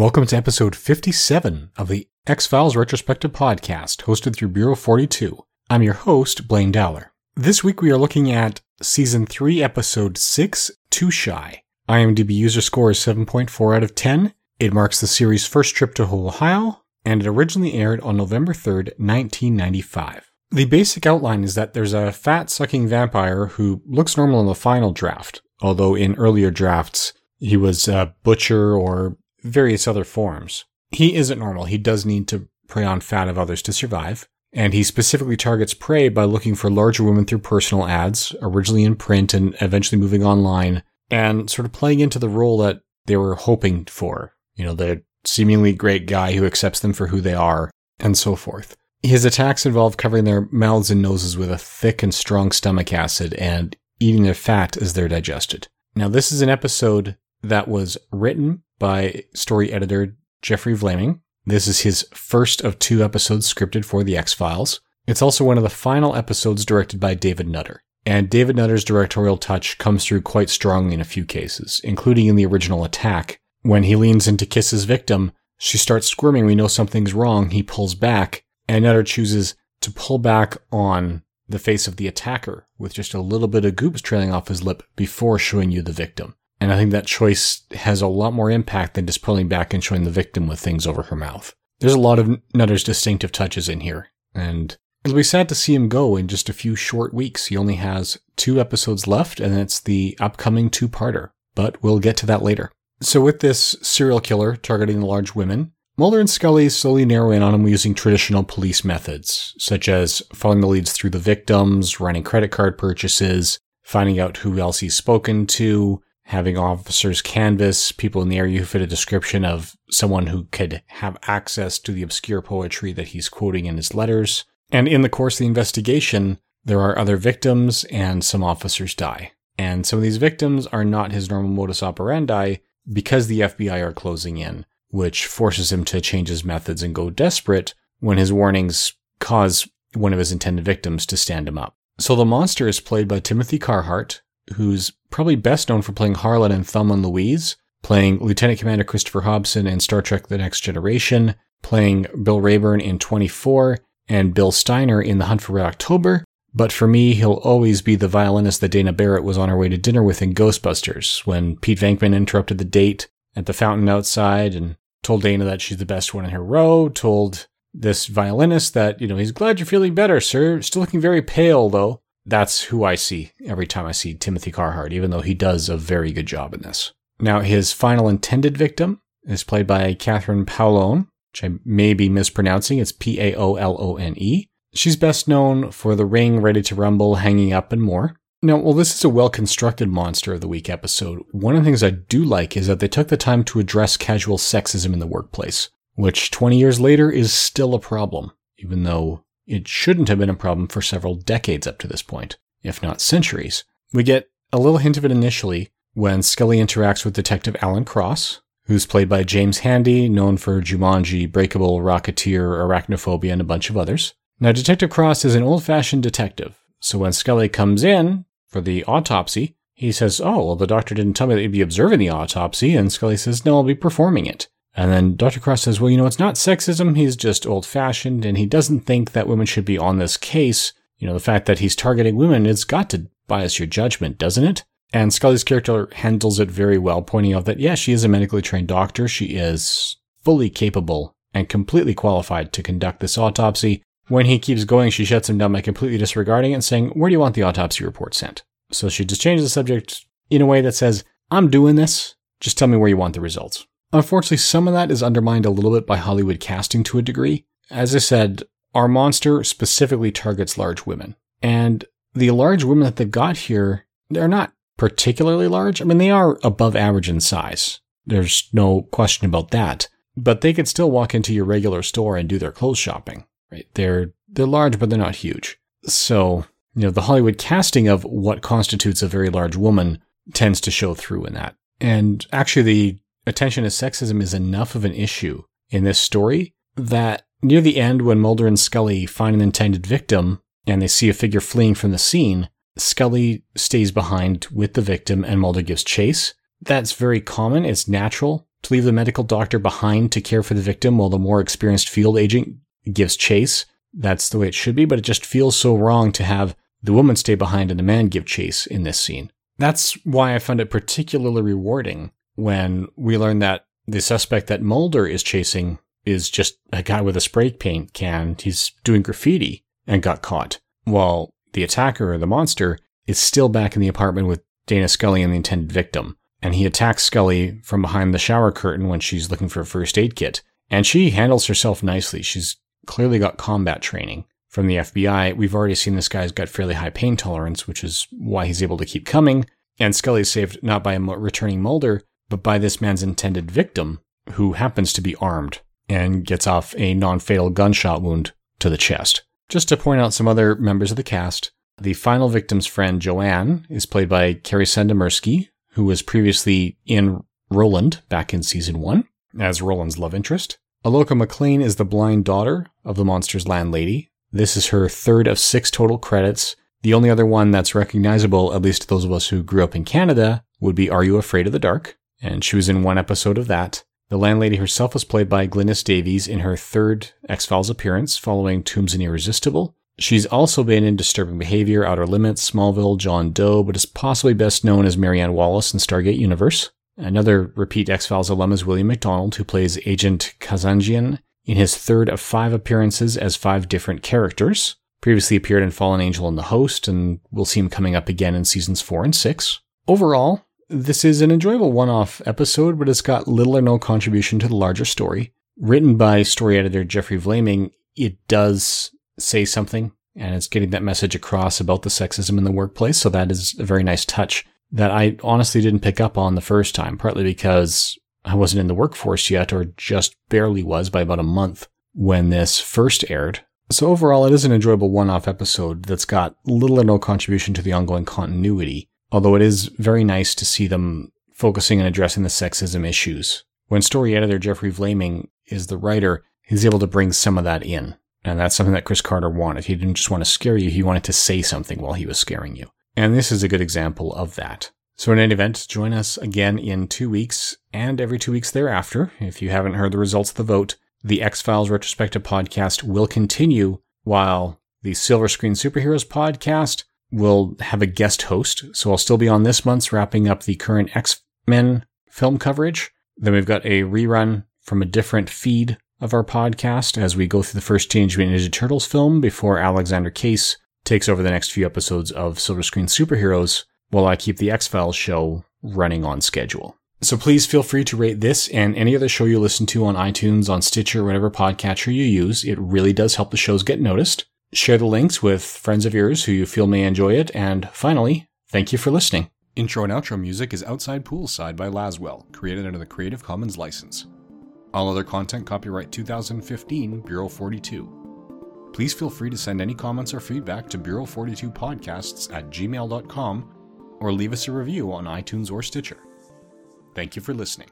Welcome to episode 57 of the X Files Retrospective Podcast, hosted through Bureau 42. I'm your host, Blaine Dowler. This week we are looking at Season 3, Episode 6, 2Shy. IMDb user score is 7.4 out of 10. It marks the series' first trip to Ohio, and it originally aired on November 3rd, 1995. The basic outline is that there's a fat sucking vampire who looks normal in the final draft, although in earlier drafts he was a butcher or various other forms. He isn't normal. He does need to prey on fat of others to survive. And he specifically targets prey by looking for larger women through personal ads, originally in print and eventually moving online, and sort of playing into the role that they were hoping for. You know, the seemingly great guy who accepts them for who they are, and so forth. His attacks involve covering their mouths and noses with a thick and strong stomach acid and eating their fat as they're digested. Now, this is an episode that was written by story editor Jeffrey Vlaming. This is his first of two episodes scripted for The X Files. It's also one of the final episodes directed by David Nutter. And David Nutter's directorial touch comes through quite strongly in a few cases, including in the original attack. When he leans in to kiss his victim, she starts squirming. We know something's wrong. He pulls back, and Nutter chooses to pull back on the face of the attacker with just a little bit of goop trailing off his lip before showing you the victim. And I think that choice has a lot more impact than just pulling back and showing the victim with things over her mouth. There's a lot of Nutter's distinctive touches in here, and it'll be sad to see him go in just a few short weeks. He only has two episodes left, and it's the upcoming two parter, but we'll get to that later. So, with this serial killer targeting large women, Mulder and Scully slowly narrow in on him using traditional police methods, such as following the leads through the victims, running credit card purchases, finding out who else he's spoken to, having officers canvass people in the area who fit a description of someone who could have access to the obscure poetry that he's quoting in his letters. And in the course of the investigation, there are other victims and some officers die. And some of these victims are not his normal modus operandi because the FBI are closing in, which forces him to change his methods and go desperate when his warnings cause one of his intended victims to stand him up. So the monster is played by Timothy Carhart, who's probably best known for playing Harlan and Thelma and Louise, playing Lieutenant Commander Christopher Hobson in Star Trek The Next Generation, playing Bill Rayburn in 24, and Bill Steiner in The Hunt for Red October. But for me, he'll always be the violinist that Dana Barrett was on her way to dinner with in Ghostbusters, when Pete Venkman interrupted the date at the fountain outside and told Dana that she's the best one in her row, told this violinist that, you know, he's glad you're feeling better, sir. Still looking very pale, though that's who I see every time I see Timothy Carhart, even though he does a very good job in this. Now, his final intended victim is played by Catherine Paolone, which I may be mispronouncing. It's P A O L O N E. She's best known for The Ring, Ready to Rumble, Hanging Up, and more. Now, while this is a well constructed Monster of the Week episode, one of the things I do like is that they took the time to address casual sexism in the workplace, which 20 years later is still a problem, even though it shouldn't have been a problem for several decades up to this point, if not centuries. We get a little hint of it initially when Scully interacts with Detective Alan Cross, who's played by James Handy, known for Jumanji, Breakable, Rocketeer, Arachnophobia, and a bunch of others. Now, Detective Cross is an old fashioned detective, so when Scully comes in for the autopsy, he says, Oh, well, the doctor didn't tell me that you'd be observing the autopsy, and Scully says, No, I'll be performing it. And then Dr. Cross says, well, you know, it's not sexism. He's just old fashioned and he doesn't think that women should be on this case. You know, the fact that he's targeting women, it's got to bias your judgment, doesn't it? And Scully's character handles it very well, pointing out that, yeah, she is a medically trained doctor. She is fully capable and completely qualified to conduct this autopsy. When he keeps going, she shuts him down by completely disregarding it and saying, where do you want the autopsy report sent? So she just changes the subject in a way that says, I'm doing this. Just tell me where you want the results. Unfortunately, some of that is undermined a little bit by Hollywood casting to a degree. As I said, our monster specifically targets large women. And the large women that they've got here, they're not particularly large. I mean, they are above average in size. There's no question about that. But they could still walk into your regular store and do their clothes shopping, right? They're, they're large, but they're not huge. So, you know, the Hollywood casting of what constitutes a very large woman tends to show through in that. And actually, the attention to sexism is enough of an issue in this story that near the end, when Mulder and Scully find an intended victim and they see a figure fleeing from the scene, Scully stays behind with the victim and Mulder gives chase. That's very common. It's natural to leave the medical doctor behind to care for the victim while the more experienced field agent gives chase. That's the way it should be, but it just feels so wrong to have the woman stay behind and the man give chase in this scene. That's why I found it particularly rewarding when we learn that the suspect that Mulder is chasing is just a guy with a spray paint can. He's doing graffiti and got caught, while the attacker or the monster is still back in the apartment with Dana Scully and the intended victim. And he attacks Scully from behind the shower curtain when she's looking for a first aid kit. And she handles herself nicely. She's clearly got combat training from the FBI. We've already seen this guy's got fairly high pain tolerance, which is why he's able to keep coming. And Scully's saved not by a returning Mulder, but by this man's intended victim, who happens to be armed and gets off a non fatal gunshot wound to the chest. Just to point out some other members of the cast, the final victim's friend, Joanne, is played by Kerry Sandomirsky, who was previously in Roland back in season one as Roland's love interest. Aloka McLean is the blind daughter of the monster's landlady. This is her third of six total credits. The only other one that's recognizable, at least to those of us who grew up in Canada, would be Are You Afraid of the Dark? And she was in one episode of that. The landlady herself was played by Glynis Davies in her third X Files appearance following Tooms and Irresistible. She's also been in Disturbing Behavior, Outer Limits, Smallville, John Doe, but is possibly best known as Marianne Wallace in Stargate Universe. Another repeat X Files alum is William MacDonald, who plays Agent Kazanjian in his third of five appearances as five different characters. Previously appeared in Fallen Angel and The Host, and we'll see him coming up again in seasons four and six. Overall, this is an enjoyable one off episode, but it's got little or no contribution to the larger story. Written by story editor Jeffrey Vlaming, it does say something, and it's getting that message across about the sexism in the workplace, so that is a very nice touch that I honestly didn't pick up on the first time, partly because I wasn't in the workforce yet, or just barely was by about a month when this first aired. So overall, it is an enjoyable one-off episode that's got little or no contribution to the ongoing continuity although it is very nice to see them focusing and addressing the sexism issues. When story editor Jeffrey Vlaming is the writer, he's able to bring some of that in. And that's something that Chris Carter wanted. He didn't just want to scare you, he wanted to say something while he was scaring you. And this is a good example of that. So in any event, join us again in two weeks and every two weeks thereafter. If you haven't heard the results of the vote, the X-Files retrospective podcast will continue while the Silver Screen Superheroes podcast will have a guest host. So I'll still be on this month's wrapping up the current X Men film coverage. Then we've got a rerun from a different feed of our podcast as we go through the first Teenage Mutant Ninja Turtles film before Alexander Case takes over the next few episodes of Silver Screen Superheroes while I keep the X Files show running on schedule. So please feel free to rate this and any other show you listen to on iTunes, on Stitcher, whatever podcatcher you use. It really does help the shows get noticed. Share the links with friends of yours who you feel may enjoy it. And finally, thank you for listening. Intro and outro music is Outside Poolside by Laswell, created under the Creative Commons license. All other content copyright 2015, Bureau 42. Please feel free to send any comments or feedback to Bureau42podcasts at gmail.com or leave us a review on iTunes or Stitcher. Thank you for listening.